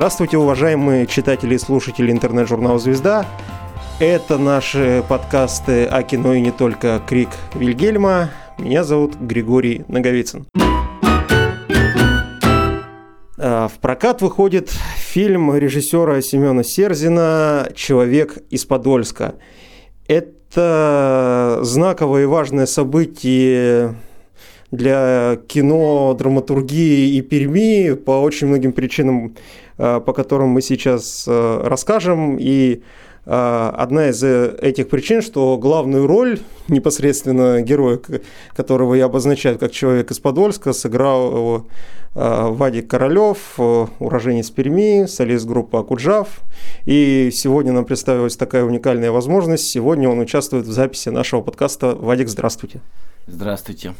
Здравствуйте, уважаемые читатели и слушатели интернет-журнала «Звезда». Это наши подкасты о кино и не только «Крик Вильгельма». Меня зовут Григорий Наговицын. А, в прокат выходит фильм режиссера Семена Серзина «Человек из Подольска». Это знаковое и важное событие для кино, драматургии и Перми по очень многим причинам, по которым мы сейчас э, расскажем. И э, одна из этих причин, что главную роль непосредственно героя, которого я обозначаю как человек из Подольска, сыграл Вадик Королев, уроженец Перми, солист группы Акуджав. И сегодня нам представилась такая уникальная возможность. Сегодня он участвует в записи нашего подкаста. Вадик, здравствуйте. Здравствуйте.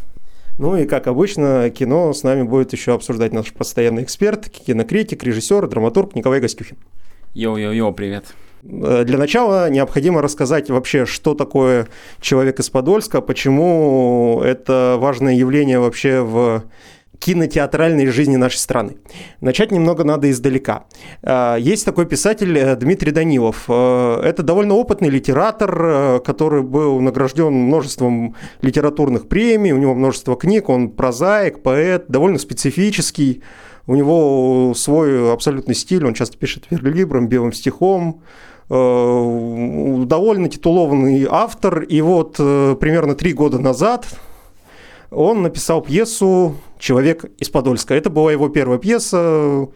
Ну и, как обычно, кино с нами будет еще обсуждать наш постоянный эксперт, кинокритик, режиссер, драматург Николай Гостюхин. Yo-yo-yo, привет. Э, для начала необходимо рассказать вообще, что такое человек из Подольска, почему это важное явление вообще в кинотеатральной жизни нашей страны. Начать немного надо издалека. А, есть такой писатель э, Дмитрий Данилов. Э, это довольно опытный литератор, э, который был награжден множеством литературных премий, у него множество книг, он прозаик, поэт, довольно специфический. У него свой абсолютный стиль, он часто пишет верлибром, белым стихом, довольно титулованный автор. И вот примерно три года назад он написал пьесу «Человек из Подольска». Это была его первая пьеса,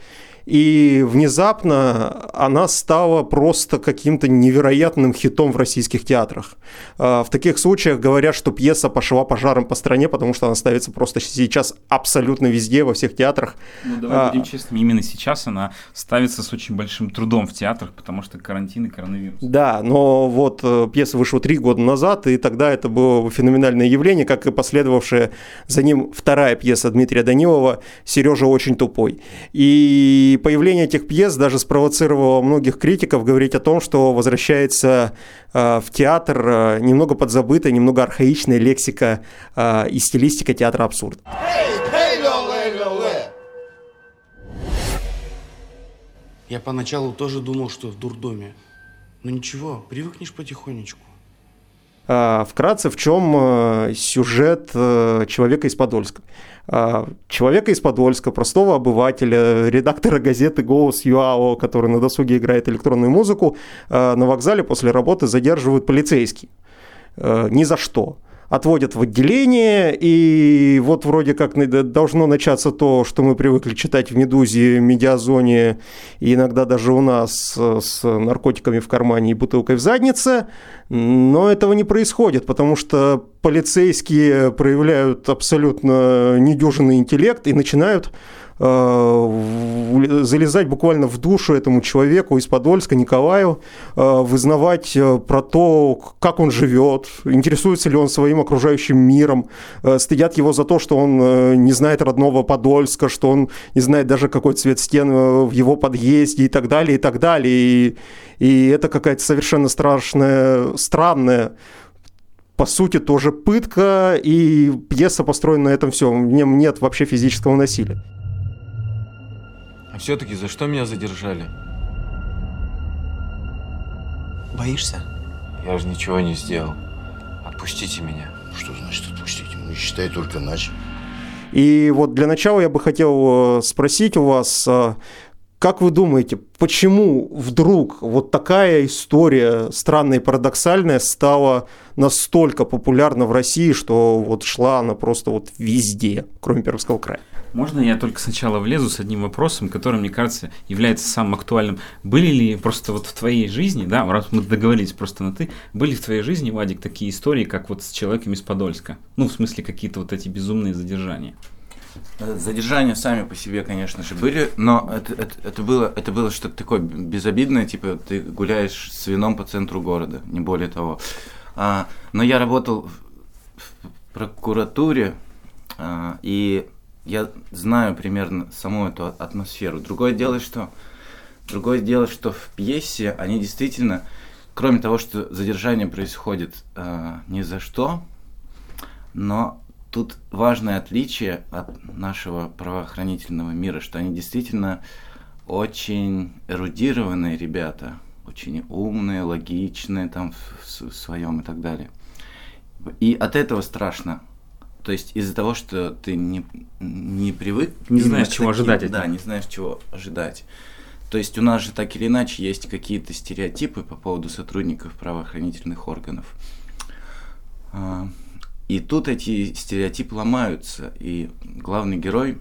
и внезапно она стала просто каким-то невероятным хитом в российских театрах. А, в таких случаях говорят, что пьеса пошла пожаром по стране, потому что она ставится просто сейчас абсолютно везде, во всех театрах. Ну, давай а, будем честными, именно сейчас она ставится с очень большим трудом в театрах, потому что карантин и коронавирус. Да, но вот э, пьеса вышла три года назад, и тогда это было феноменальное явление, как и последовавшая за ним вторая пьеса Дмитрия Данилова «Сережа очень тупой». И и появление этих пьес даже спровоцировало многих критиков говорить о том, что возвращается э, в театр э, немного подзабытая, немного архаичная лексика э, и стилистика театра абсурда. Я поначалу тоже думал, что в дурдоме. Но ничего, привыкнешь потихонечку. Вкратце, в чем сюжет человека из Подольска? А, человека из Подольска, простого обывателя, редактора газеты «Голос ЮАО», который на досуге играет электронную музыку, а, на вокзале после работы задерживают полицейский. А, ни за что отводят в отделение, и вот вроде как должно начаться то, что мы привыкли читать в «Медузе», «Медиазоне», и иногда даже у нас с наркотиками в кармане и бутылкой в заднице, но этого не происходит, потому что полицейские проявляют абсолютно недюжинный интеллект и начинают Э, залезать буквально в душу этому человеку из Подольска, Николаю, э, вызнавать э, про то, как он живет, интересуется ли он своим окружающим миром, стыдят его за то, что он не знает родного Подольска, что он не знает даже какой цвет стен в его подъезде и так далее, и так далее. И, и это какая-то совершенно страшная, странная по сути, тоже пытка, и пьеса построена на этом все. В нем нет вообще физического насилия. А все-таки за что меня задержали? Боишься? Я же ничего не сделал. Отпустите меня. Что значит отпустить? Ну, считай только начал. И вот для начала я бы хотел э, спросить у вас, э, как вы думаете, почему вдруг вот такая история странная и парадоксальная стала настолько популярна в России, что вот шла она просто вот везде, кроме Пермского края? Можно я только сначала влезу с одним вопросом, который, мне кажется, является самым актуальным. Были ли просто вот в твоей жизни, да, раз мы договорились просто на «ты», были в твоей жизни, Вадик, такие истории, как вот с человеком из Подольска? Ну, в смысле, какие-то вот эти безумные задержания? Э, задержания сами по себе, конечно же, были, но это, это, это было, это было что-то такое безобидное, типа ты гуляешь с вином по центру города, не более того. А, но я работал в прокуратуре, а, и я знаю примерно саму эту атмосферу. Другое дело, что другое дело, что в пьесе они действительно, кроме того, что задержание происходит э, ни за что, но тут важное отличие от нашего правоохранительного мира, что они действительно очень эрудированные ребята, очень умные, логичные там в, в своем и так далее. И от этого страшно. То есть из-за того, что ты не, не привык... Не знаешь, чего ожидать от Да, не знаешь, чего ожидать. То есть у нас же так или иначе есть какие-то стереотипы по поводу сотрудников правоохранительных органов. А, И тут эти стереотипы ломаются, и главный герой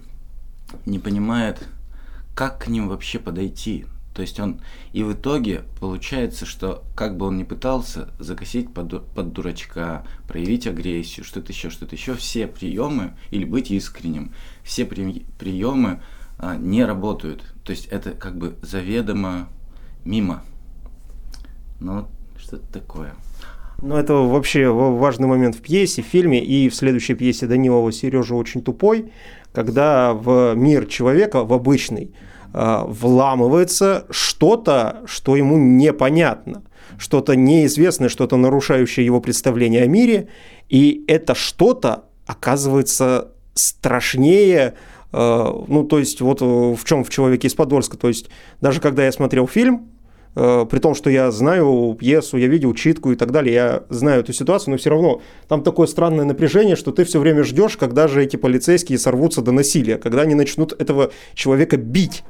не понимает, как к ним вообще подойти. То есть он и в итоге получается, что как бы он ни пытался закосить под, под дурачка, проявить агрессию, что-то еще, что-то еще, все приемы, или быть искренним, все при- приемы а, не работают. То есть это как бы заведомо мимо. Ну, что-то такое. Ну, это вообще ва- важный момент в пьесе, в фильме, и в следующей пьесе Данилова «Сережа очень тупой», когда в мир человека, в обычный, вламывается что-то, что ему непонятно, что-то неизвестное, что-то нарушающее его представление о мире, и это что-то оказывается страшнее, э, ну, то есть вот э, в чем в «Человеке из Подольска», то есть даже когда я смотрел фильм, Э, при том, что я знаю пьесу, я видел читку и так далее, я знаю эту ситуацию, но все равно там такое странное напряжение, что ты все время ждешь, когда же эти полицейские сорвутся до насилия, когда они начнут этого человека бить.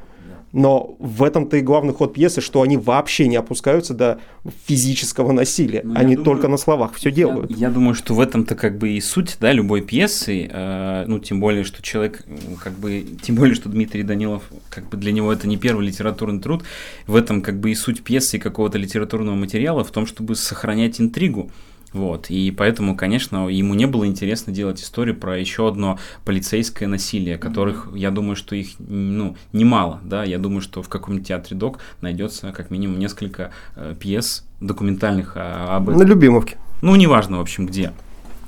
Но в этом-то и главный ход пьесы, что они вообще не опускаются до физического насилия. Ну, я они думаю, только на словах все делают. Я, я думаю, что в этом-то как бы и суть, да, любой пьесы, э, ну, тем более, что человек, как бы, тем более, что Дмитрий Данилов, как бы для него это не первый литературный труд, в этом как бы и суть пьесы и какого-то литературного материала в том, чтобы сохранять интригу. Вот, и поэтому, конечно, ему не было интересно делать историю про еще одно полицейское насилие, которых, я думаю, что их, ну, немало, да, я думаю, что в каком-нибудь театре ДОК найдется как минимум несколько э, пьес документальных а, об этом. На Любимовке. Ну, неважно, в общем, где.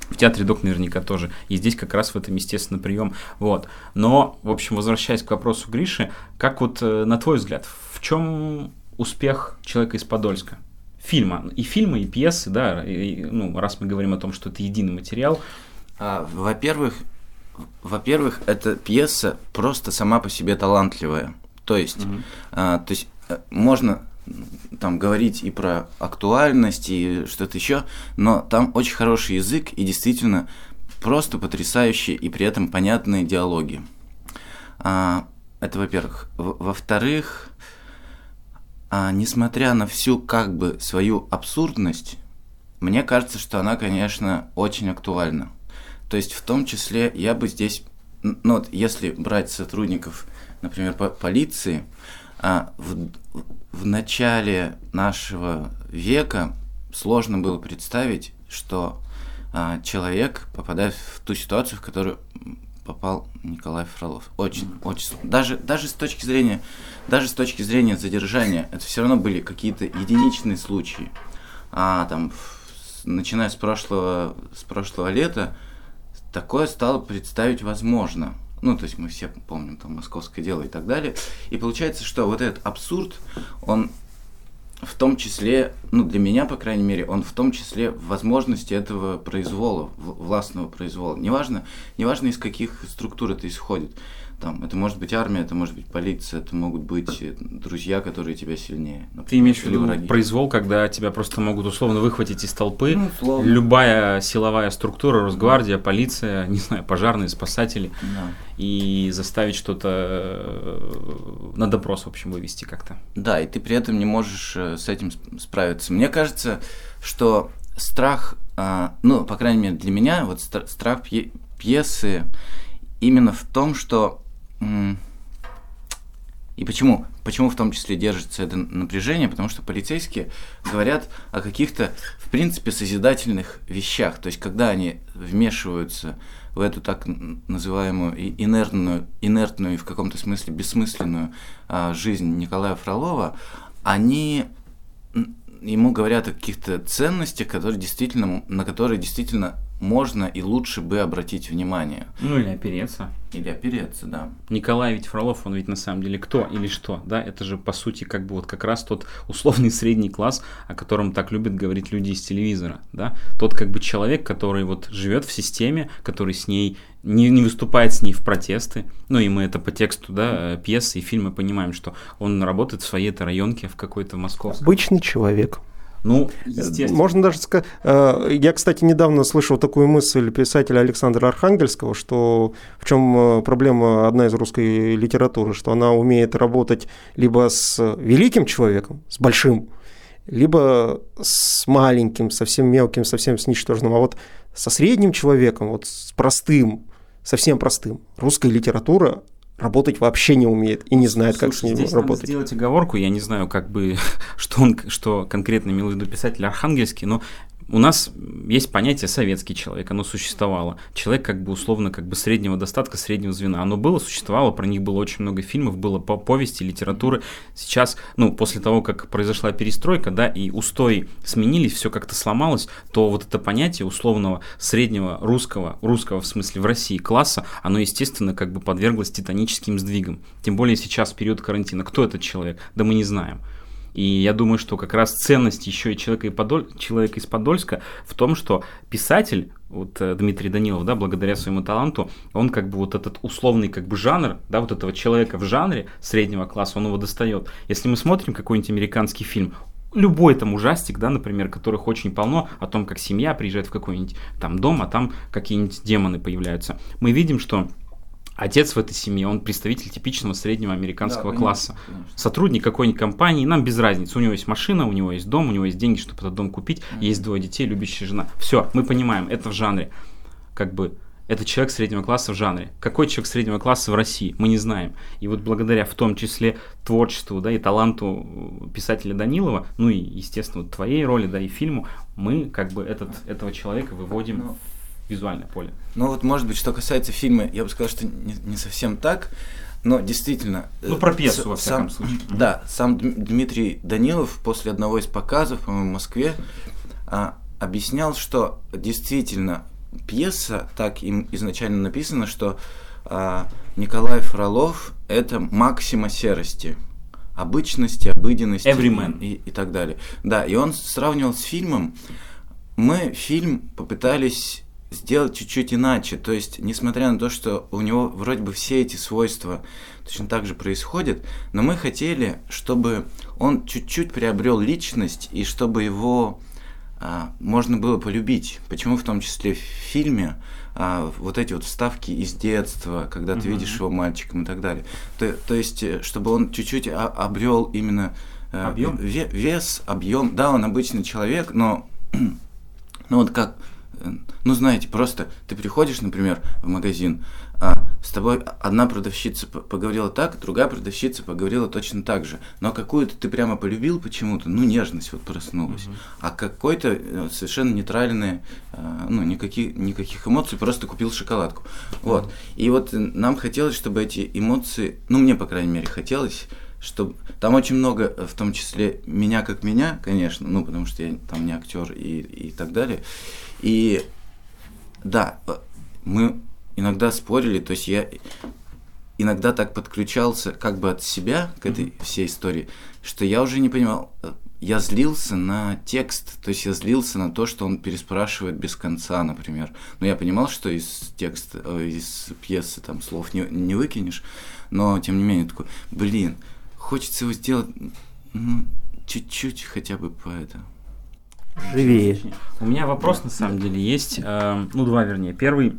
В театре Док наверняка тоже. И здесь как раз в этом, естественно, прием. Вот. Но, в общем, возвращаясь к вопросу Гриши, как вот, э, на твой взгляд, в чем успех человека из Подольска? Фильма. И фильмы, и пьесы, да, и- ну, раз мы говорим о том, что это единый материал. А, во-первых, во-первых, эта пьеса просто сама по себе талантливая. То есть, а, то есть э, можно там говорить и про актуальность и что-то еще, но там очень хороший язык и действительно просто потрясающие и при этом понятные диалоги. А, это во-первых. Во-вторых, а, несмотря на всю как бы свою абсурдность, мне кажется, что она, конечно, очень актуальна. То есть в том числе я бы здесь, ну вот если брать сотрудников, например, по полиции, а, в, в начале нашего века сложно было представить, что а, человек попадает в ту ситуацию, в которую попал Николай Фролов. Очень, очень. Даже, даже с точки зрения, даже с точки зрения задержания, это все равно были какие-то единичные случаи. А там, начиная с прошлого, с прошлого лета, такое стало представить возможно. Ну, то есть мы все помним там московское дело и так далее. И получается, что вот этот абсурд, он в том числе, ну, для меня, по крайней мере, он в том числе возможности этого произвола, властного произвола. Неважно, неважно из каких структур это исходит. Там, это может быть армия, это может быть полиция, это могут быть э, друзья, которые тебя сильнее. Ты например, имеешь в виду враги. произвол, когда тебя просто могут условно выхватить из толпы. Ну, условно. Любая силовая структура, Росгвардия, полиция, не знаю, пожарные, спасатели, Да. и заставить что-то э, на допрос, в общем, вывести как-то. Да, и ты при этом не можешь э, с этим сп- справиться. Мне кажется, что страх, ну, по крайней мере, для меня, вот стра- страх пье- пьесы именно в том, что... И почему? Почему в том числе держится это напряжение? Потому что полицейские говорят о каких-то, в принципе, созидательных вещах. То есть, когда они вмешиваются в эту так называемую инертную, инертную и в каком-то смысле бессмысленную а, жизнь Николая Фролова, они ему говорят о каких-то ценностях, которые действительно, на которые действительно можно и лучше бы обратить внимание. Ну или опереться. Или опереться, да. Николай ведь Фролов, он ведь на самом деле кто или что, да? Это же по сути как бы вот как раз тот условный средний класс, о котором так любят говорить люди из телевизора, да? Тот как бы человек, который вот живет в системе, который с ней не, не выступает с ней в протесты, ну и мы это по тексту, да, э, пьесы и фильма понимаем, что он работает в своей-то районке в какой-то московской. Обычный человек. Ну, естественно. Можно даже сказать... э, Я, кстати, недавно слышал такую мысль писателя Александра Архангельского, что в чем э, проблема одна из русской литературы, что она умеет работать либо с великим человеком, с большим, либо с маленьким, совсем мелким, совсем с ничтожным. А вот со средним человеком, вот с простым, совсем простым, русская литература работать вообще не умеет и не знает, как Слушай, с ним здесь работать. Надо сделать оговорку, я не знаю, как бы, что он, что конкретно имел в виду писатель Архангельский, но у нас есть понятие советский человек, оно существовало. Человек как бы условно как бы среднего достатка, среднего звена. Оно было, существовало, про них было очень много фильмов, было по повести, литературы. Сейчас, ну, после того, как произошла перестройка, да, и устои сменились, все как-то сломалось, то вот это понятие условного среднего русского, русского в смысле в России класса, оно, естественно, как бы подверглось титаническим сдвигам. Тем более сейчас, в период карантина. Кто этот человек? Да мы не знаем. И я думаю, что как раз ценность еще и человека, и Подоль... человека из Подольска в том, что писатель, вот э, Дмитрий Данилов, да, благодаря своему таланту, он как бы вот этот условный как бы жанр, да, вот этого человека в жанре среднего класса, он его достает. Если мы смотрим какой-нибудь американский фильм, любой там ужастик, да, например, которых очень полно, о том, как семья приезжает в какой-нибудь там дом, а там какие-нибудь демоны появляются, мы видим, что Отец в этой семье, он представитель типичного среднего американского Да, класса. конечно. Сотрудник какой-нибудь компании, нам без разницы. У него есть машина, у него есть дом, у него есть деньги, чтобы этот дом купить, есть двое детей, любящая жена. Все, мы понимаем, это в жанре. Как бы это человек среднего класса в жанре. Какой человек среднего класса в России, мы не знаем. И вот благодаря в том числе творчеству, да, и таланту писателя Данилова, ну и, естественно, вот твоей роли, да, и фильму, мы как бы этот, этого человека выводим Ну, визуальное поле. Ну вот, может быть, что касается фильма, я бы сказал, что не, не совсем так, но действительно... Ну, э, про пьесу, с- во всяком сам- случае. Да, сам Дм- Дмитрий Данилов после одного из показов, по-моему, в Москве, а, объяснял, что действительно пьеса так им изначально написана, что а, Николай Фролов – это максима серости, обычности, обыденности Everyman. и, и так далее. Да, и он сравнивал с фильмом. Мы фильм попытались сделать чуть-чуть иначе. То есть, несмотря на то, что у него вроде бы все эти свойства точно так же происходят, но мы хотели, чтобы он чуть-чуть приобрел личность и чтобы его а, можно было полюбить. Почему в том числе в фильме а, вот эти вот вставки из детства, когда ты Мгм. видишь его мальчиком и так далее. То, то есть, э, чтобы он чуть-чуть а- обрел именно э, Объем? ве- вес, объем. Да, он обычный человек, но ну вот как, ну знаете, просто ты приходишь, например, в магазин, а с тобой одна продавщица поговорила так, другая продавщица поговорила точно так же. Но какую-то ты прямо полюбил почему-то, ну нежность вот проснулась. А какой-то э, совершенно нейтральный, э, ну никаких, никаких эмоций, просто купил шоколадку. Вот. И вот э, нам хотелось, чтобы эти эмоции, ну мне, по крайней мере, хотелось, чтобы там очень много, э, в том числе меня как меня, конечно, ну потому что я там не актер и, и так далее. И да, э, мы иногда спорили, то есть я иногда так подключался как бы от себя к этой всей истории, что я уже не понимал, э, я злился на текст, то есть я злился на то, что он переспрашивает без конца, например. Но я понимал, что из текста, э, из пьесы там слов не, не выкинешь, но тем не менее такой, блин, хочется его сделать ну, чуть-чуть хотя бы по это. Живее. У меня вопрос на самом деле есть, э, ну два вернее. Первый,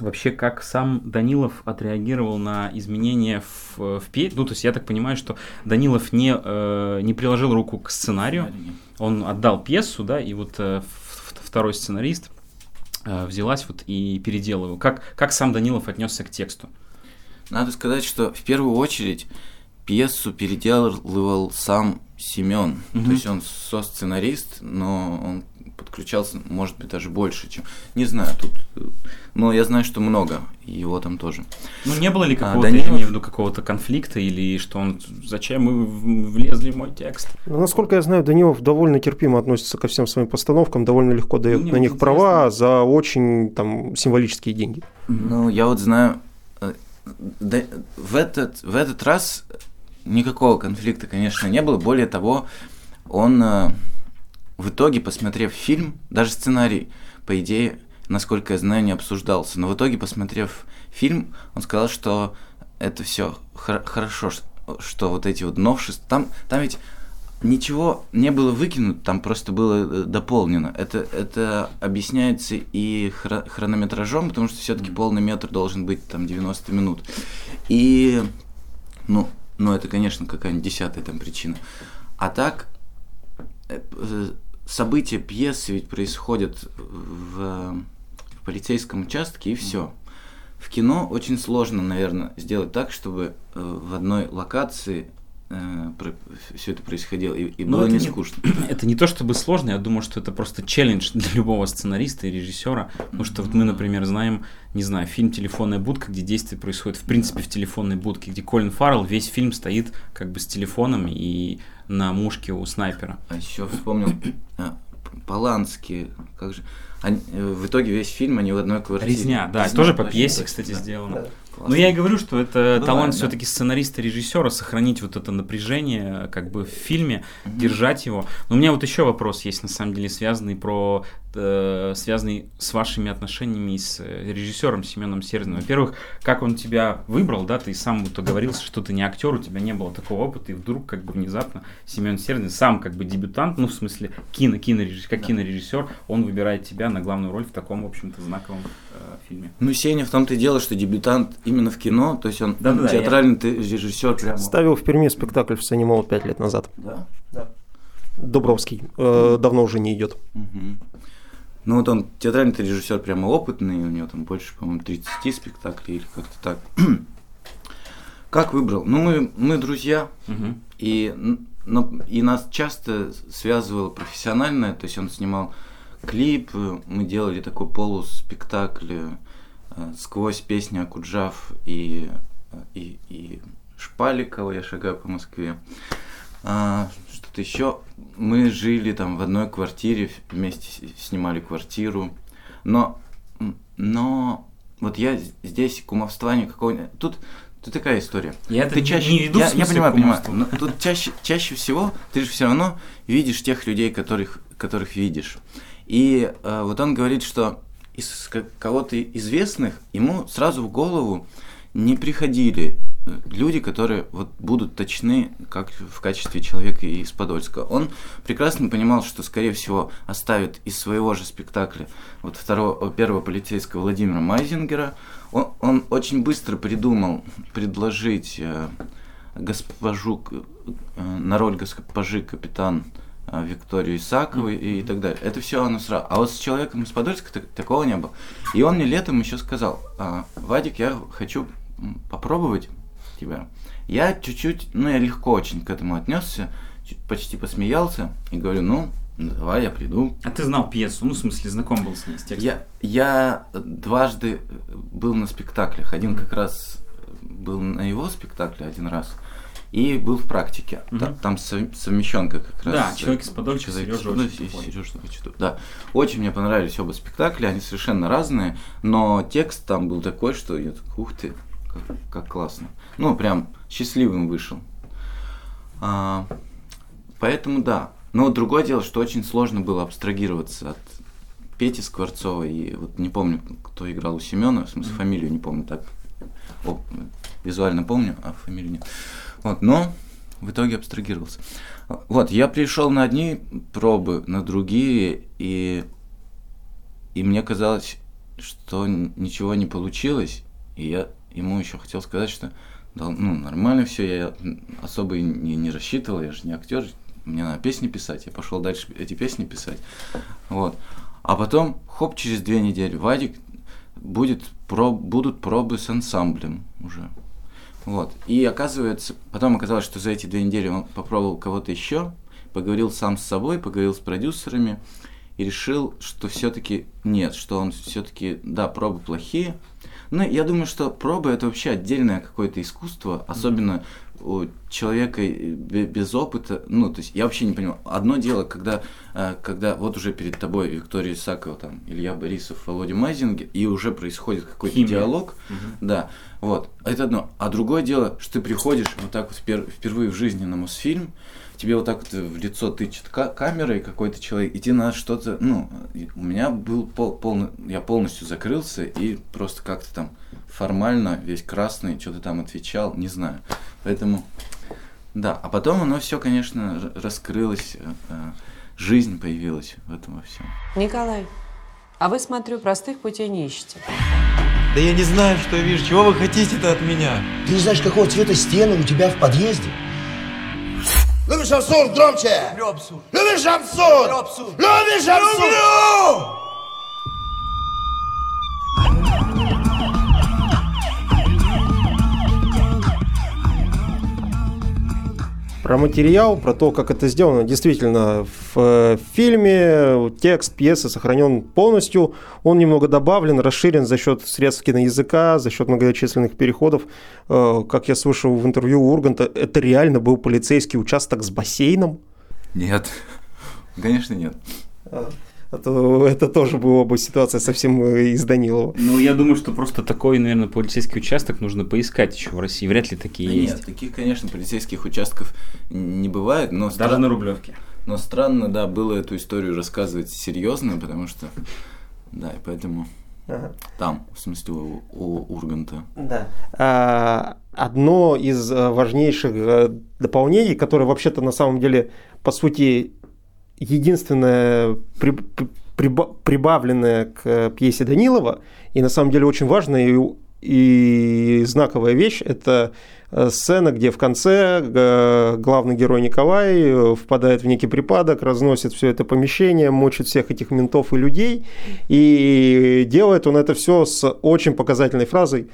вообще как сам Данилов отреагировал на изменения в, в пе- Ну то есть я так понимаю, что Данилов не, э, не приложил руку к сценарию, он отдал пьесу, да, и вот э, в- в- второй сценарист э, взялась вот и переделывала. Как, как сам Данилов отнесся к тексту? Надо сказать, что в первую очередь пьесу переделывал сам Семен. Мгм. То есть он со-сценарист, но он подключался, может быть, даже больше, чем... Не знаю, тут... Но я знаю, что много, его там тоже. Ну, не было ли А, какого-то, я Данилов- имею в виду, какого-то конфликта, или что он, зачем в- влезли в мой текст? Ну, Насколько я знаю, Данилов довольно терпимо относится ко всем своим постановкам, довольно легко дает Мне на них интересно. права за очень там символические деньги. Ну, я вот знаю, э, да, в, этот, в этот раз никакого конфликта, конечно, не было. Более того, он э, в итоге, посмотрев фильм, даже сценарий, по идее, насколько я знаю, не обсуждался. Но в итоге, посмотрев фильм, он сказал, что это все хорошо, ш- что вот эти вот новшества. Там, там ведь ничего не было выкинуто, там просто было э, дополнено. Это, это объясняется и хро- хронометражом, потому что все-таки полный метр должен быть там 90 минут. И, ну, ну это, конечно, какая-нибудь десятая там причина. А так, э, события пьесы ведь происходят в, в полицейском участке, и все. В кино очень сложно, наверное, сделать так, чтобы э, в одной локации все это происходило, и, и Ну, было не не- скучно. Это не то чтобы сложно, я думаю, что это просто челлендж для любого сценариста и режиссера. Потому что вот мы, например, знаем, не знаю, фильм «Телефонная будка», где действие происходит, в принципе, в телефонной будке, где Колин Фаррелл весь фильм стоит как бы с телефоном и на мушке у снайпера. А еще вспомнил э, Полански, как же. Они- э, в итоге весь фильм они в одной квартире. Резня, да, Резня, тоже по пьесе, точно, кстати, да. сделано. Классно. Ну, я и говорю, что это Бывает, талант да. все-таки сценариста режиссера сохранить вот это напряжение как бы в фильме, Мгм. держать его. Но у меня вот еще вопрос есть, на самом деле, связанный про э, связанный с вашими отношениями с э, режиссером Семеном Серзиным. Во-первых, как он тебя выбрал, да, ты сам вот оговорился, что ты не актер, у тебя не было такого опыта, и вдруг как бы внезапно Семен Серзин, сам как бы дебютант, ну, в смысле, кино, кинорежиссер, как Да. кинорежиссер, он выбирает тебя на главную роль в таком, в общем-то, знаковом э, фильме. Ну, Сеня в том-то и дело, что дебютант именно в кино, то есть он Да-да-да, театральный ты- режиссер прямо. Ставил в Перми спектакль в сцене Мол пять лет назад. Да? Дубровский. Э, давно уже не идет. Мгм. Ну вот он театральный режиссер прямо опытный, у него там больше, по-моему, 30 спектаклей или как-то так. Как выбрал? Ну, мы, мы друзья, Мгм. и, но, и нас часто связывало профессиональное, то есть он снимал клип, э, мы делали такой полуспектакль э, сквозь песни Акуджав и, э, и, и Шпаликова «Я шагаю по Москве». А, что-то еще. Мы жили там в одной квартире, вместе снимали квартиру. Но, но вот я здесь кумовства никакого. Тут, тут такая история. Я ты чаще, не веду я, я понимаю, понимаю. кумовства. Но тут чаще, чаще всего ты же все равно видишь тех людей, которых, которых видишь. И э, вот он говорит, что из кого-то известных ему сразу в голову не приходили э, люди, которые вот будут точны, как в качестве человека из Подольска. Он прекрасно понимал, что, скорее всего, оставит из своего же спектакля вот второго, первого полицейского Владимира Майзингера. Он, он очень быстро придумал предложить э, госпожу э, на роль госпожи капитан э, Викторию Исаковой и, так далее. Это все оно сразу. А вот с человеком из Подольска так- такого не было. И он мне летом еще сказал, «А, Вадик, я хочу попробовать тебя. Я чуть-чуть, ну я легко очень к этому отнесся, почти посмеялся и говорю, ну, давай я приду. А ты знал пьесу, ну, в смысле, знаком был с ней, с текстом? Я, я дважды был на спектаклях. Один как раз был на его спектакле один раз. И был в практике. Мгм. Там сов- совмещенка как раз. Да, э, «Человек из из Серёжа Подольска» очень и тупой. «Серёжа очень тупой». Да. Очень мне понравились оба спектакля, они совершенно разные, но текст там был такой, что я так, ух ты, как, как классно. Ну, прям счастливым вышел. А, поэтому да. Но другое дело, что очень сложно было абстрагироваться от Пети Скворцова и вот не помню, кто играл у Семена, в смысле фамилию не помню так. О, визуально помню, а фамилию нет. Вот, но в итоге абстрагировался. Вот, я пришел на одни пробы, на другие, и, и мне казалось, что ничего не получилось, и я ему еще хотел сказать, что да, ну, нормально все, я особо не, не рассчитывал, я же не актер, мне надо песни писать, я пошел дальше эти песни писать. Вот. А потом, хоп, через две недели, Вадик, будет про, будут пробы с ансамблем уже. Вот. И оказывается, потом оказалось, что за эти две недели он попробовал кого-то еще, поговорил сам с собой, поговорил с продюсерами и решил, что все-таки нет, что он все-таки, да, пробы плохие. Но я думаю, что пробы это вообще отдельное какое-то искусство, особенно у человека без опыта, ну, то есть я вообще не понимаю. Одно дело, когда, э, когда вот уже перед тобой Виктория Исакова, там, Илья Борисов, Володя Майзинг, и уже происходит какой-то Химия. диалог, да, вот, это одно. А другое дело, что ты приходишь вот так вот впер- впервые в жизни на Мосфильм, тебе вот так вот в лицо тычет ка- камерой какой-то человек, и тебе надо что-то, ну, у меня был пол, полный, я полностью закрылся и просто как-то там формально весь красный что-то там отвечал, не знаю. Поэтому, да, а потом оно все, конечно, р- раскрылось, э, э, жизнь появилась в этом во всем. Николай, а вы, смотрю, простых путей не ищете. Да я не знаю, что я вижу. Чего вы хотите-то от меня? Ты не знаешь, какого цвета стены у тебя в подъезде? Любишь абсурд? Громче! Люблю абсурд. Любишь абсурд? Люблю абсурд. Любишь абсурд? Про материал, про то, как это сделано. Действительно, в э, фильме текст пьесы сохранен полностью. Он немного добавлен, расширен за счет средств киноязыка, за счет многочисленных переходов. Э, Как я слышал в интервью у Урганта, это реально был полицейский участок с бассейном. Нет, конечно нет. А то это тоже была бы ситуация совсем э, из Данилова. Ну, я думаю, что просто такой, наверное, полицейский участок нужно поискать еще в России. Вряд ли такие Да есть. Нет, таких, конечно, полицейских участков не бывает, но, Даже стра- на Рублевке. но странно, да, было эту историю рассказывать серьезно, потому что, да, и поэтому там, в смысле, у, у Урганта. Да. А, Одно из э, важнейших э, дополнений, которое вообще-то на самом деле, по сути, единственное при- при- приба- прибавленное к э, пьесе Данилова, и на самом деле очень важная и, и знаковая вещь, это э, сцена, где в конце главный герой Николай э, впадает в некий припадок, разносит все это помещение, мочит всех этих ментов и людей, и делает он это все с очень показательной фразой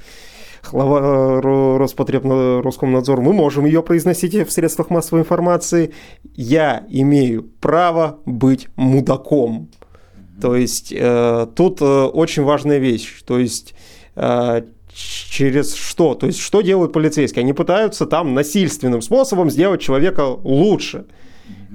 глава э, Ро- Роспотребно Роскомнадзор, мы можем ее произносить в средствах массовой информации. Я имею право быть мудаком. То есть э, тут э, очень важная вещь. То есть э, через что? То есть что делают полицейские? Они пытаются там насильственным способом сделать человека лучше.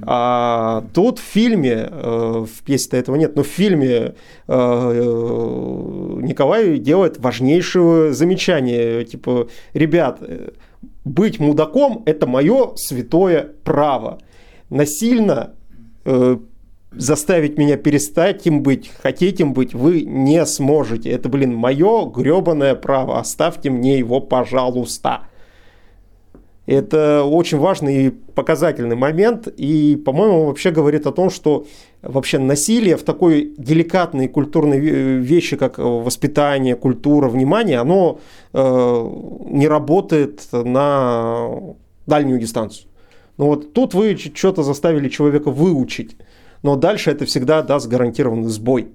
А тут в фильме, э, в пьесе-то этого нет, но в фильме э, э, Николай делает важнейшее замечание, типа, ребят, быть мудаком – это мое святое право. Насильно заставить меня перестать им быть, хотеть им быть, вы не сможете. Это, блин, мое гребаное право. Оставьте мне его, пожалуйста. Это очень важный и показательный момент, и, по-моему, вообще говорит о том, что вообще насилие в такой деликатной культурной ве- вещи, как воспитание, культура, внимание, оно э, не работает на дальнюю дистанцию. Ну вот тут вы что-то заставили человека выучить, но дальше это всегда даст гарантированный сбой.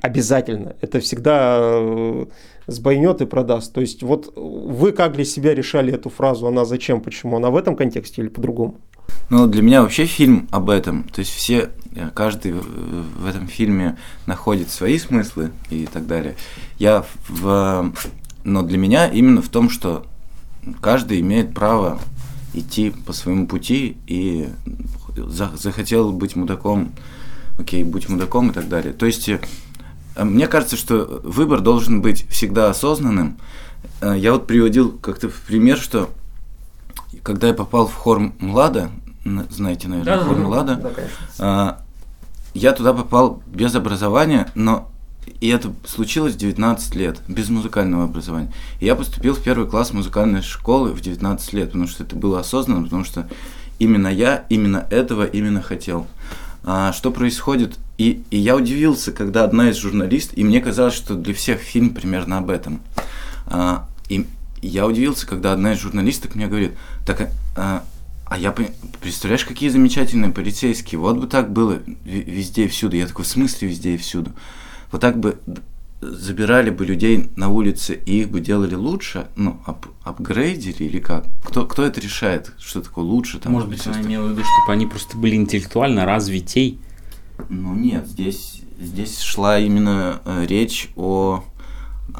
Обязательно. Это всегда э, сбойнет и продаст. То есть вот вы как для себя решали эту фразу, она зачем, почему? Она в этом контексте или по-другому? Ну, для меня вообще фильм об этом. То есть все, э, каждый в этом фильме находит свои смыслы и так далее. Я в... Но для меня именно в том, что каждый имеет право идти по своему пути и за- захотел быть мудаком, окей, будь мудаком и так далее. То есть э, мне кажется, что выбор должен быть всегда осознанным. Э, Я вот приводил как-то в пример, что когда я попал в хор Млада, знаете, наверное, Да-да-да. хор Млада, конечно. а, я туда попал без образования, но и это случилось в 19 лет, без музыкального образования. И я поступил в первый класс музыкальной школы в 19 лет, потому что это было осознанно, потому что именно я именно этого именно хотел. А, что происходит? И, и я удивился, когда одна из журналистов, и мне казалось, что для всех фильм примерно об этом. А, и я удивился, когда одна из журналисток мне говорит, так, а, а я, пон- представляешь, какие замечательные полицейские, вот бы так было везде и всюду. Я такой, в смысле везде и всюду? Вот так бы, забирали бы людей на улице и их бы делали лучше, ну, ап апгрейдили или как? Кто, кто это решает, что такое лучше? Там, Может быть, она имела в виду, чтобы они просто были интеллектуально развитей. Ну нет, здесь, здесь шла именно э, речь о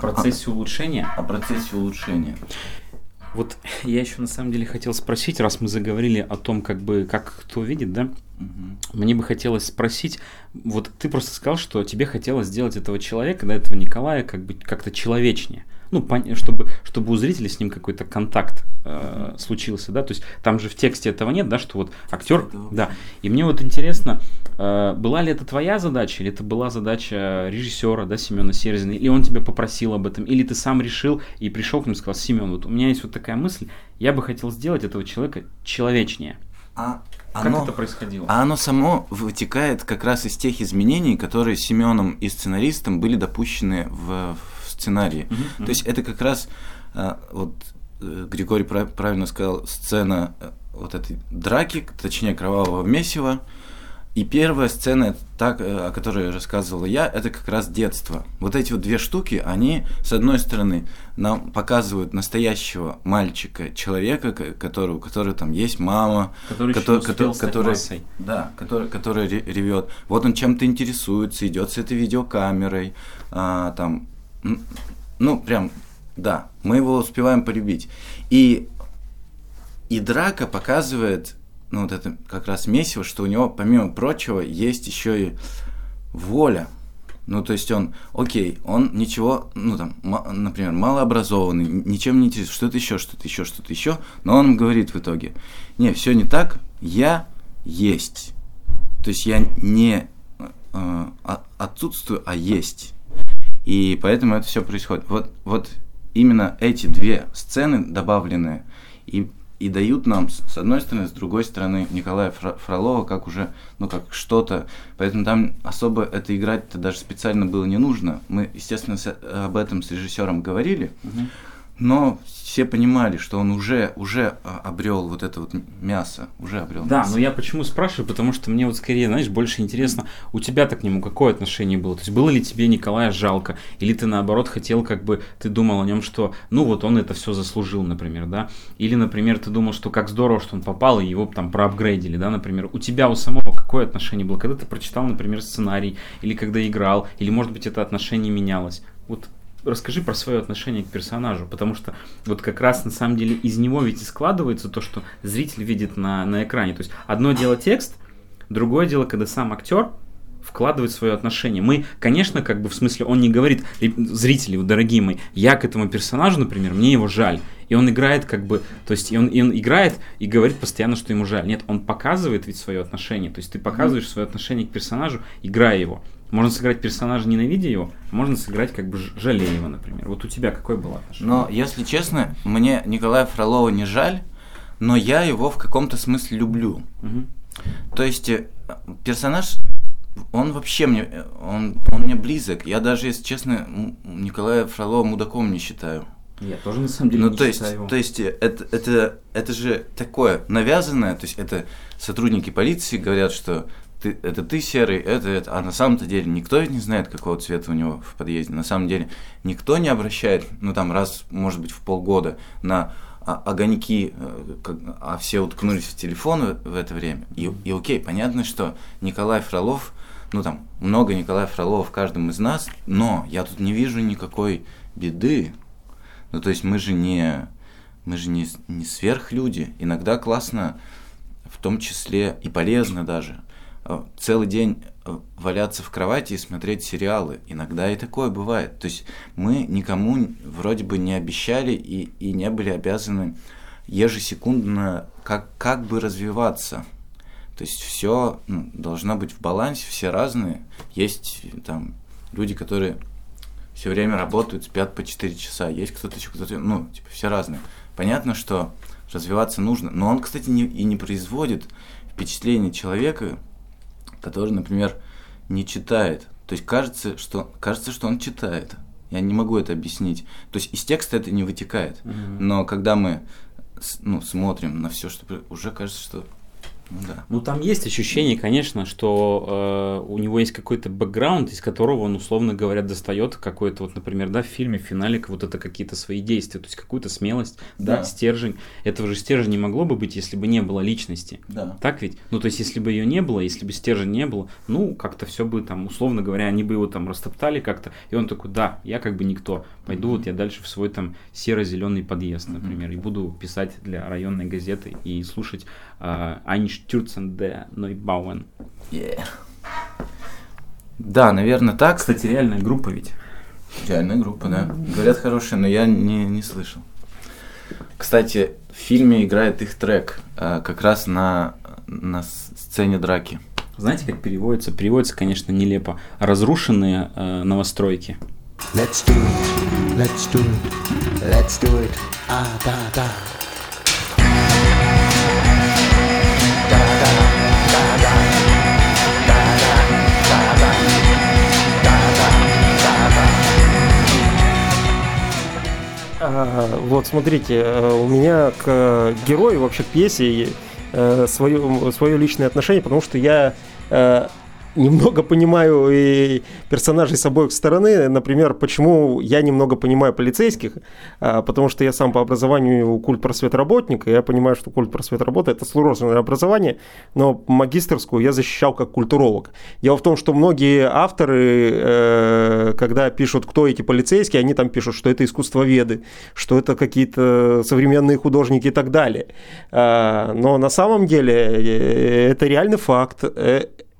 процессе улучшения. О процессе улучшения. Вот я еще на самом деле хотел спросить, раз мы заговорили о том, как бы как кто видит, да. Мне бы хотелось спросить, вот ты просто сказал, что тебе хотелось сделать этого человека, да, этого Николая, как бы как-то человечнее. Ну, чтобы, чтобы у зрителя с ним какой-то контакт э, случился, да, то есть там же в тексте этого нет, да, что вот актер, да, и мне вот интересно, э, была ли это твоя задача, или это была задача режиссера, да, Семена Серзина, или он тебя попросил об этом, или ты сам решил и пришел к нему и сказал, Семен, вот у меня есть вот такая мысль, я бы хотел сделать этого человека человечнее. А как оно, это происходило? А оно само вытекает как раз из тех изменений, которые Семеном и сценаристом были допущены в, сценарии. Mm-hmm. То есть это как раз а, вот э, Григорий правильно сказал, сцена э, вот этой драки, точнее кровавого месива. И первая сцена, так, э, о которой рассказывала я, это как раз детство. Вот эти вот две штуки, они, с одной стороны, нам показывают настоящего мальчика, человека, который, у которого там есть мама, который, который, который, который да, который, который ревет. Вот он чем-то интересуется, идет с этой видеокамерой, а, там ну, прям, да, мы его успеваем полюбить. И, и драка показывает, ну, вот это как раз месиво, что у него, помимо прочего, есть еще и воля. Ну, то есть он, окей, он ничего, ну, там, например, малообразованный, ничем не интересует, что-то еще, что-то еще, что-то еще, но он говорит в итоге, не, все не так, я есть. То есть я не э, отсутствую, а есть. И поэтому это все происходит. Вот, вот именно эти две сцены добавленные и, и дают нам, с одной стороны, с другой стороны, Николая Фролова как уже, ну, как что-то. Поэтому там особо это играть-то даже специально было не нужно. Мы, естественно, об этом с режиссером говорили. Угу но все понимали, что он уже, уже а, обрел вот это вот мясо, уже обрел Да, мясо. но я почему спрашиваю, потому что мне вот скорее, знаешь, больше интересно, у тебя-то к нему какое отношение было? То есть было ли тебе Николая жалко, или ты наоборот хотел, как бы, ты думал о нем, что, ну вот он это все заслужил, например, да? Или, например, ты думал, что как здорово, что он попал, и его там проапгрейдили, да, например. У тебя у самого какое отношение было? Когда ты прочитал, например, сценарий, или когда играл, или, может быть, это отношение менялось? Вот расскажи про свое отношение к персонажу, потому что вот как раз на самом деле из него ведь и складывается то, что зритель видит на, на экране. То есть одно дело текст, другое дело, когда сам актер вкладывает свое отношение. Мы, конечно, как бы в смысле, он не говорит, зрители, дорогие мои, я к этому персонажу, например, мне его жаль. И он играет как бы, то есть и он, и он играет и говорит постоянно, что ему жаль. Нет, он показывает ведь свое отношение. То есть ты показываешь свое отношение к персонажу, играя его. Можно сыграть персонажа, ненавидя его, а можно сыграть как бы жалея его, например. Вот у тебя какое было отношение? Но, если честно, мне Николая Фролова не жаль, но я его в каком-то смысле люблю. Угу. То есть э, персонаж, он вообще мне, он, он мне близок. Я даже, если честно, Николая Фролова мудаком не считаю. Я тоже на самом деле ну, не то есть, его. То есть э, это, это, это же такое навязанное, то есть это сотрудники полиции говорят, что ты, это ты серый, это, это. А на самом-то деле никто ведь не знает, какого цвета у него в подъезде. На самом деле никто не обращает, ну там раз, может быть, в полгода на огоньки, э, а все уткнулись в телефон в это время. И, и окей, понятно, что Николай Фролов, ну там много Николая Фролова в каждом из нас, но я тут не вижу никакой беды. Ну то есть мы же не, мы же не, не сверхлюди. Иногда классно, в том числе и полезно даже, целый день э, валяться в кровати и смотреть сериалы. Иногда и такое бывает. То есть мы никому вроде бы не обещали и, и не были обязаны ежесекундно как, как бы развиваться. То есть все ну, должно быть в балансе, все разные. Есть там люди, которые все время работают, спят по 4 часа. Есть кто-то еще, кто-то, ну, типа, все разные. Понятно, что развиваться нужно. Но он, кстати, не, и не производит впечатление человека, который, например, не читает. То есть кажется, что, кажется, что он читает. Я не могу это объяснить. То есть из текста это не вытекает. Mm-hmm. Но когда мы ну, смотрим на все, что уже кажется, что Ну да. Ну, там есть ощущение, конечно, что э, у него есть какой-то бэкграунд, из которого он, условно говоря, достает какой-то, вот, например, да, в фильме, в финале, вот это какие-то свои действия, то есть какую-то смелость, да. Да. стержень. Этого же стержня не могло бы быть, если бы не было личности. Да. Так ведь? Ну, то есть, если бы ее не было, если бы стержень не было, ну, как-то все бы там, условно говоря, они бы его там растоптали как-то, и он такой, да, я как бы никто, пойду вот я дальше в свой там серо-зеленый подъезд, например, и буду писать для районной газеты и слушать э, Einstürzen der Neubauern. Yeah. Да, наверное, так. Кстати, реальная группа ведь. Реальная группа, да. Говорят, хорошая, но я не, не слышал. Кстати, в фильме играет их трек э, как раз на, на сцене драки. Знаете, как переводится? Переводится, конечно, нелепо. Разрушенные э, новостройки. Let's do it, let's do it, let's do it, ah da da. Вот, смотрите, э, у меня к герою, вообще к пьесе, э, свое, свое личное отношение, потому что я э, немного понимаю и персонажей с обоих стороны. Например, почему я немного понимаю полицейских, а, потому что я сам по образованию культ просвет работник, и я понимаю, что культ просвет работы это сложное образование, но магистерскую я защищал как культуролог. Дело в том, что многие авторы, э, когда пишут, кто эти полицейские, они там пишут, что это искусствоведы, что это какие-то современные художники и так далее. А, Но на самом деле э, это реальный факт.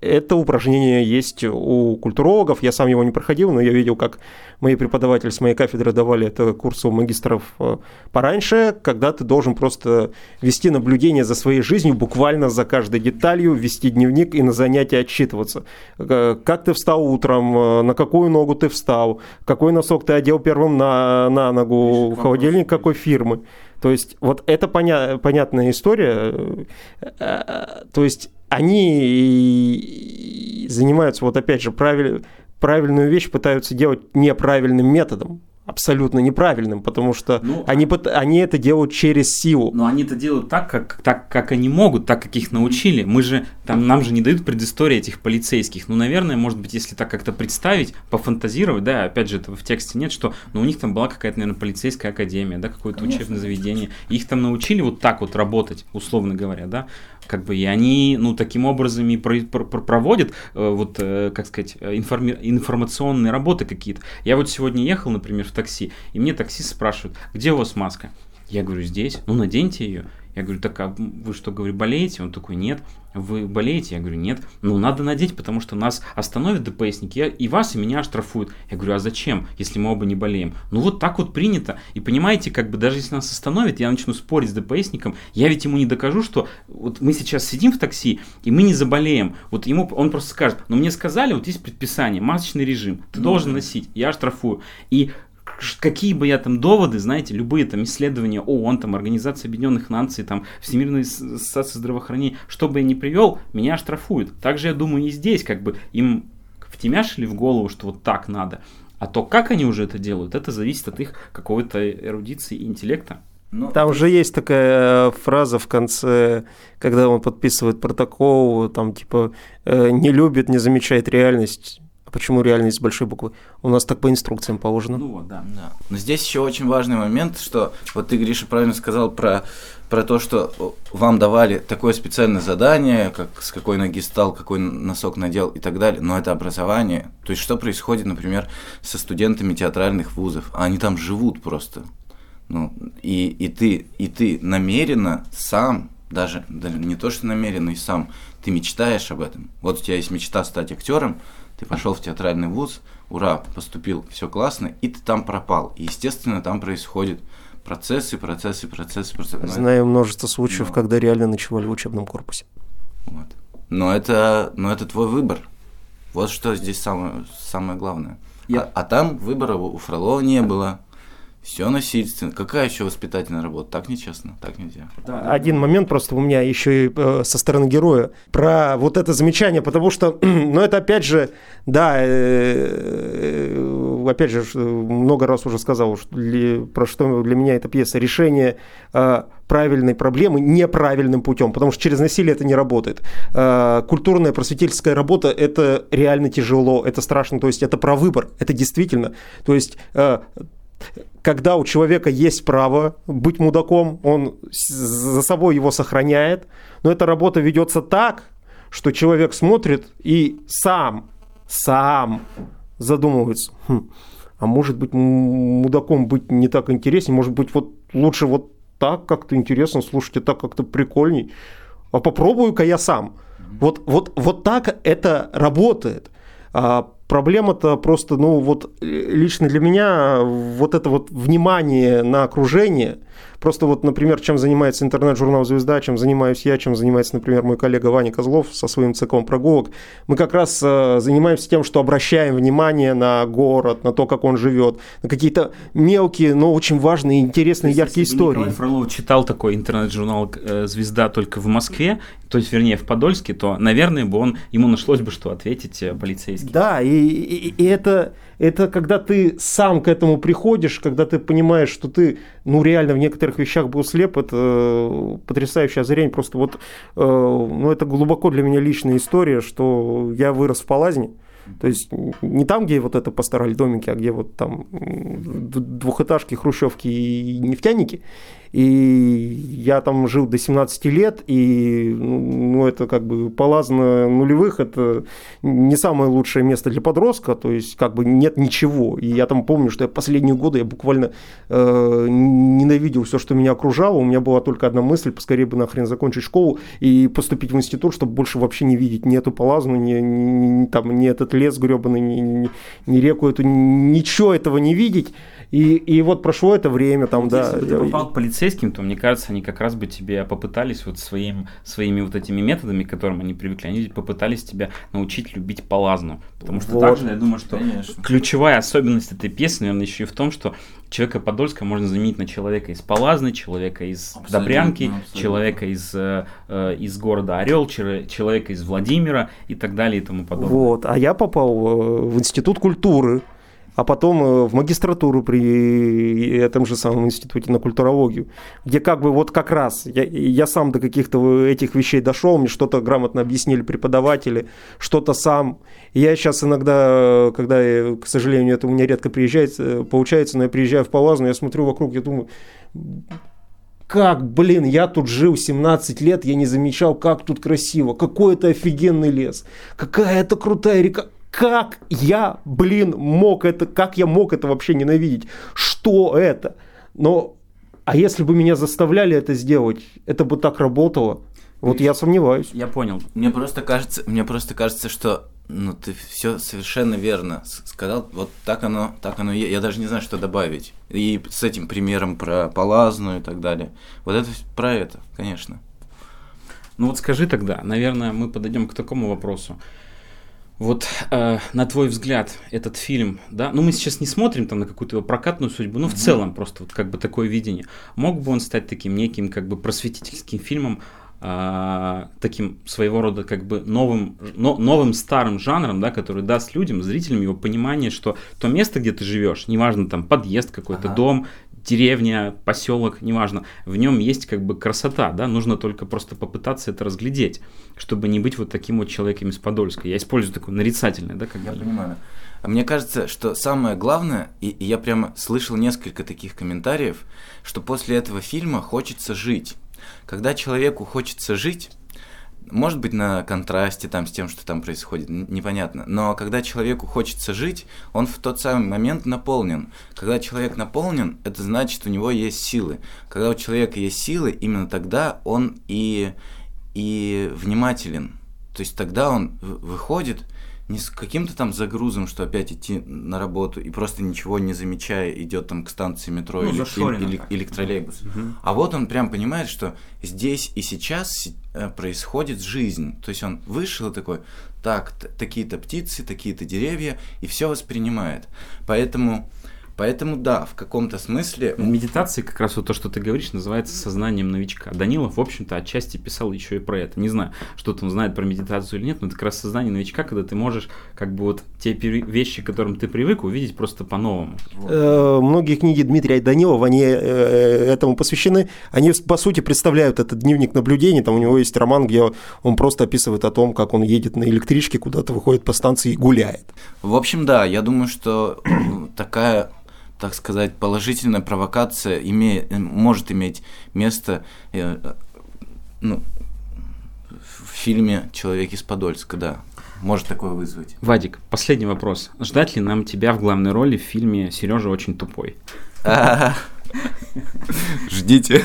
Это упражнение есть у культурологов. Я сам его не проходил, но я видел, как мои преподаватели с моей кафедры давали это курсу магистров э, пораньше, когда ты должен просто вести наблюдение за своей жизнью, буквально за каждой деталью, вести дневник и на занятия отчитываться. Э, Как ты встал утром, э, на какую ногу ты встал, какой носок ты одел первым на, на ногу, холодильник какой фирмы. То есть вот это поня- понятная история. Э, То есть они занимаются, вот опять же, правиль- правильную вещь пытаются делать неправильным методом. Абсолютно неправильным, потому что Ну, они, пыт- они это делают через силу. Но они это делают так как, так, как они могут, так, как их научили. Мы же, там, нам же не дают предыстории этих полицейских. Ну, наверное, может быть, если так как-то представить, пофантазировать, да, опять же, этого в тексте нет, что, ну, у них там была какая-то, наверное, полицейская академия, да, какое-то учебное заведение. Их там научили вот так вот работать, условно говоря, да, как бы, и они, ну, таким образом и про- про- про- проводят, э, вот, э, как сказать, э, информи- информационные работы какие-то. Я вот сегодня ехал, например, в такси, и мне таксист спрашивает, где у вас маска? Я говорю, здесь. Ну, наденьте ее. Я говорю, так а вы что, говорю, болеете? Он такой, нет. Вы болеете? Я говорю, нет. Ну, надо надеть, потому что нас остановят ДПСники, и вас, и меня оштрафуют. Я говорю, а зачем, если мы оба не болеем? Ну, вот так вот принято. И понимаете, как бы даже если нас остановят, я начну спорить с ДПСником, я ведь ему не докажу, что вот мы сейчас сидим в такси, и мы не заболеем. Вот ему он просто скажет, но мне сказали, вот есть предписание, масочный режим, ты должен носить, я оштрафую. И какие бы я там доводы, знаете, любые там исследования ООН, там, Организация Объединенных Наций, там, Всемирная ассоциация здравоохранения, что бы я ни привел, меня оштрафуют. Также, я думаю, и здесь, как бы, им втемяшили в голову, что вот так надо. А то, как они уже это делают, это зависит от их какой-то эрудиции и интеллекта. Ну, Там уже есть такая э, фраза в конце, когда он подписывает протокол, там типа э, не любит, не замечает реальность. Почему реальность с большой буквы? У нас так по инструкциям положено. Ну вот, да. Да. Но здесь еще очень важный момент, что вот ты, Гриша, правильно сказал про, про то, что вам давали такое специальное задание, как с какой ноги стал, какой носок надел и так далее, но это образование. То есть что происходит, например, со студентами театральных вузов? А Они там живут просто. Ну, и, и, ты, и ты намеренно сам, даже, даже не то, что намеренно и сам, ты мечтаешь об этом. Вот у тебя есть мечта стать актером, ты пошел в театральный вуз, ура, поступил, все классно, и ты там пропал. И, естественно, там происходят процессы, процессы, процессы, процессы. Но Знаю множество случаев, Ну. когда реально ночевали в учебном корпусе. вот. Но это, но это твой выбор. Вот что здесь самое, самое главное. Я- А, а там выбора у Фролова не было. Все насильственно. Какая еще воспитательная работа? Так нечестно, так нельзя. Один момент просто у меня еще и э, со стороны героя про вот это замечание, потому что, ну это опять же, да, э, опять же, много раз уже сказал, что для, про что для меня эта пьеса. Решение э, правильной проблемы неправильным путем, потому что через насилие это не работает. Э, культурная просветительская работа – это реально тяжело, это страшно, то есть это про выбор, это действительно. То есть э, когда у человека есть право быть мудаком, он за собой его сохраняет, но эта работа ведется так, что человек смотрит и сам, сам задумывается, хм, а может быть мудаком быть не так интереснее, может быть вот лучше вот так как-то интересно слушать, и так как-то прикольней, а попробую-ка я сам. Вот, вот, вот так это работает. А проблема-то просто, ну вот лично для меня вот это вот внимание на окружение – Просто вот, например, чем занимается интернет-журнал «Звезда», чем занимаюсь я, чем занимается, например, мой коллега Ваня Козлов со своим циклом прогулок, мы как раз э, занимаемся тем, что обращаем внимание на город, на то, как он живет, на какие-то мелкие, но очень важные, интересные, яркие истории. Николай Фролов читал такой интернет-журнал э, «Звезда» только в Москве, то есть, вернее, в Подольске, то, наверное, бы он, ему нашлось бы, что ответить э, полицейский. Да, и, и, и это, это когда ты сам к этому приходишь, когда ты понимаешь, что ты, ну, реально в некоторых вещах был слеп, это э, потрясающее озарение. Просто вот, э, ну, это глубоко для меня личная история, что я вырос в Палазне, то есть не там, где вот это постарали домики, а где вот там двухэтажки, хрущевки и нефтяники. И я там жил до 17 лет, и ну, это как бы полазно нулевых, это не самое лучшее место для подростка, то есть как бы нет ничего. И я там помню, что я последние годы я буквально э, ненавидел все, что меня окружало. У меня была только одна мысль, поскорее бы нахрен закончить школу и поступить в институт, чтобы больше вообще не видеть ни эту полазну, ни, ни, там, ни этот лес гребаный, ни, ни, ни реку эту, ничего этого не видеть. И, и вот прошло это время, там, да. Если бы ты попал к полицейским, то, мне кажется, они как раз бы тебе попытались вот своим, своими вот этими методами, к которым они привыкли, они попытались тебя научить любить полазну. Потому что вот. также, я думаю, что Конечно. ключевая особенность этой песни, наверное, еще и в том, что человека Подольска можно заменить на человека из Полазны, человека из абсолютно, Добрянки, абсолютно. человека из, э, э из города Орел, человека из Владимира и так далее и тому подобное. Вот, а я попал э, в Институт культуры а потом э, в магистратуру при этом же самом институте на культурологию, где как бы вот как раз я, я сам до каких-то этих вещей дошел, мне что-то грамотно объяснили преподаватели, что-то сам. Я сейчас иногда, когда, я, к сожалению, это у меня редко приезжает, э, получается, но я приезжаю в Палазну, я смотрю вокруг, я думаю, как, блин, я тут жил 17 лет, я не замечал, как тут красиво, какой это офигенный лес, какая это крутая река как я, блин, мог это, как я мог это вообще ненавидеть? Что это? Но, а если бы меня заставляли это сделать, это бы так работало? Вот я сомневаюсь. Я понял. Мне просто кажется, мне просто кажется, что ну ты все совершенно верно сказал. Вот так оно, так оно. Я, я даже не знаю, что добавить. И с этим примером про Палазну и так далее. Вот это про это, конечно. Ну вот скажи тогда, наверное, мы подойдем к такому вопросу. Вот э, на твой взгляд этот фильм, да, ну мы сейчас не смотрим там на какую-то его прокатную судьбу, но в целом просто вот как бы такое видение. Мог бы он стать таким неким как бы просветительским фильмом, э, таким своего рода как бы новым, но, новым старым жанром, да, который даст людям, зрителям его понимание, что то место, где ты живешь, неважно там подъезд какой-то, ага. дом, деревня, поселок, неважно, в нем есть как бы красота, да, нужно только просто попытаться это разглядеть, чтобы не быть вот таким вот человеком из Подольска. Я использую такое нарицательное, да, как Я бы. понимаю. А мне кажется, что самое главное, и, и я прямо слышал несколько таких комментариев, что после этого фильма хочется жить. Когда человеку хочется жить, может быть, на контрасте там с тем, что там происходит, непонятно. Но когда человеку хочется жить, он в тот самый момент наполнен. Когда человек наполнен, это значит, у него есть силы. Когда у человека есть силы, именно тогда он и, и внимателен. То есть тогда он выходит не с каким-то там загрузом, что опять идти на работу и просто ничего не замечая идет там к станции метро ну, или, или, или, или к троллейбусу. Угу. А вот он прям понимает, что здесь и сейчас э, происходит жизнь. То есть он вышел и такой, так, такие-то птицы, такие-то деревья, и все воспринимает. Поэтому Поэтому да, в каком-то смысле... Медитация, как раз вот то, что ты говоришь, называется сознанием новичка. Данилов, в общем-то, отчасти писал еще и про это. Не знаю, что он знает про медитацию или нет, но это как раз сознание новичка, когда ты можешь как бы вот те вещи, к которым ты привык, увидеть просто по-новому. Э, Многие книги Дмитрия Данилова, они э, этому посвящены. Они, по сути, представляют этот дневник наблюдений. Там у него есть роман, где он просто описывает о том, как он едет на электричке, куда-то выходит по станции и гуляет. В общем, да, я думаю, что такая, так сказать, положительная провокация име- может иметь место э, ну, в фильме «Человек из Подольска», да. Может такое вызвать. Вадик, последний вопрос. Ждать ли нам тебя в главной роли в фильме «Сережа очень тупой»? Ждите.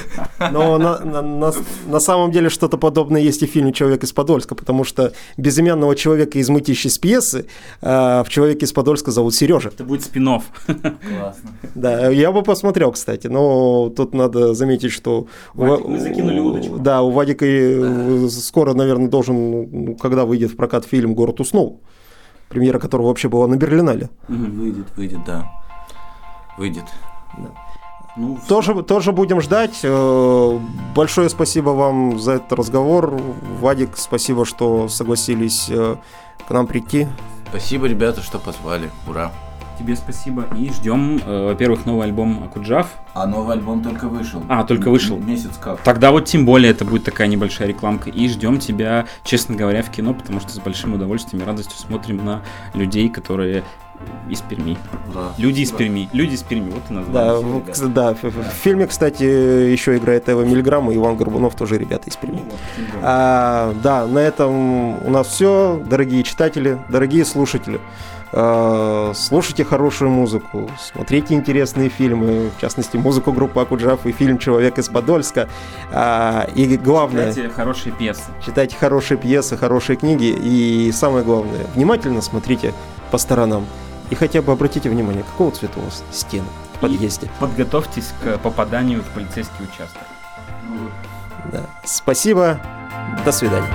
Но на, на- на- на самом деле что-то подобное есть и в фильме «Человек из Подольска», потому что безымянного человека из мытищей с пьесы э, в «Человеке из Подольска» зовут Сережа. Это будет спин Классно. Да, я бы посмотрел, кстати, но тут надо заметить, что... у Вадик, Ва- мы закинули удочку. Да, у Вадика э, скоро, наверное, должен, ну, когда выйдет в прокат фильм «Город уснул», премьера которого вообще была на Берлинале. Выйдет, выйдет, да. Выйдет. Ну, Тоже, тоже будем ждать. Э, Большое спасибо вам за этот разговор. Вадик, спасибо, что согласились э, к нам прийти. Спасибо, ребята, что позвали. Ура. тебе спасибо. И ждем, э, во-первых, новый альбом Акуджав. А новый альбом только вышел. А, только вышел. Месяц как. Тогда вот тем более это будет такая небольшая рекламка. И ждем тебя, честно говоря, в кино, потому что с большим удовольствием и радостью смотрим на людей, которые из Перми. Да. Люди из Перми. Люди из Перми. Вот и Да, название. в, кс- да, в, фильме, кстати, еще играет Эва Мильграм и Иван Горбунов, тоже ребята из Перми. А, да, на этом у нас все, дорогие читатели, дорогие слушатели. А, слушайте хорошую музыку, смотрите интересные фильмы, в частности, музыку группы Акуджав и фильм «Человек из Подольска». А, и главное, Кстати, хорошие пьесы. читайте хорошие пьесы, хорошие книги и самое главное, внимательно смотрите по сторонам. И хотя бы обратите внимание, какого цвета у вас стены в подъезде. И подготовьтесь к попаданию в полицейский участок. Да. Спасибо. До свидания.